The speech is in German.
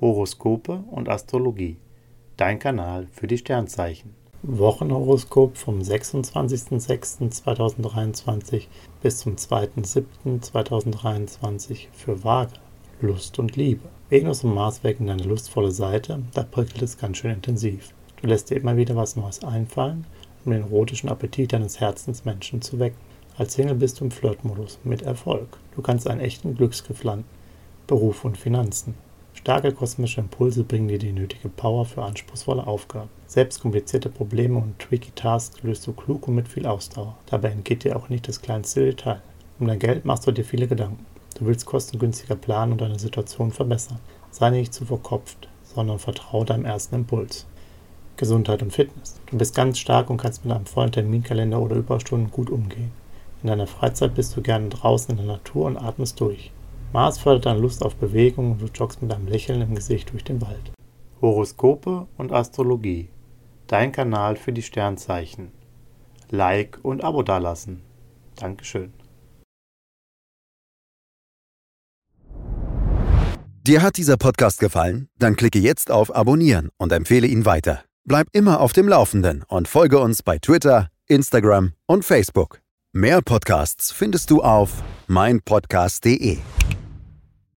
Horoskope und Astrologie. Dein Kanal für die Sternzeichen. Wochenhoroskop vom 26.06.2023 bis zum 2.07.2023 für Waage. Lust und Liebe. Venus und Mars wecken deine lustvolle Seite, da prickelt es ganz schön intensiv. Du lässt dir immer wieder was Neues einfallen, um den erotischen Appetit deines Herzensmenschen zu wecken. Als Single bist du im Flirtmodus mit Erfolg. Du kannst einen echten Glücksgriff landen. Beruf und Finanzen. Starke kosmische Impulse bringen dir die nötige Power für anspruchsvolle Aufgaben. Selbst komplizierte Probleme und tricky Tasks löst du klug und mit viel Ausdauer. Dabei entgeht dir auch nicht das kleinste Detail. Um dein Geld machst du dir viele Gedanken. Du willst kostengünstiger planen und deine Situation verbessern. Sei nicht zu verkopft, sondern vertraue deinem ersten Impuls. Gesundheit und Fitness. Du bist ganz stark und kannst mit einem vollen Terminkalender oder Überstunden gut umgehen. In deiner Freizeit bist du gerne draußen in der Natur und atmest durch. Mars fördert deine Lust auf Bewegung und du joggst mit einem Lächeln im Gesicht durch den Wald. Horoskope und Astrologie. Dein Kanal für die Sternzeichen. Like und Abo dalassen. Dankeschön. Dir hat dieser Podcast gefallen? Dann klicke jetzt auf Abonnieren und empfehle ihn weiter. Bleib immer auf dem Laufenden und folge uns bei Twitter, Instagram und Facebook. Mehr Podcasts findest du auf meinpodcast.de.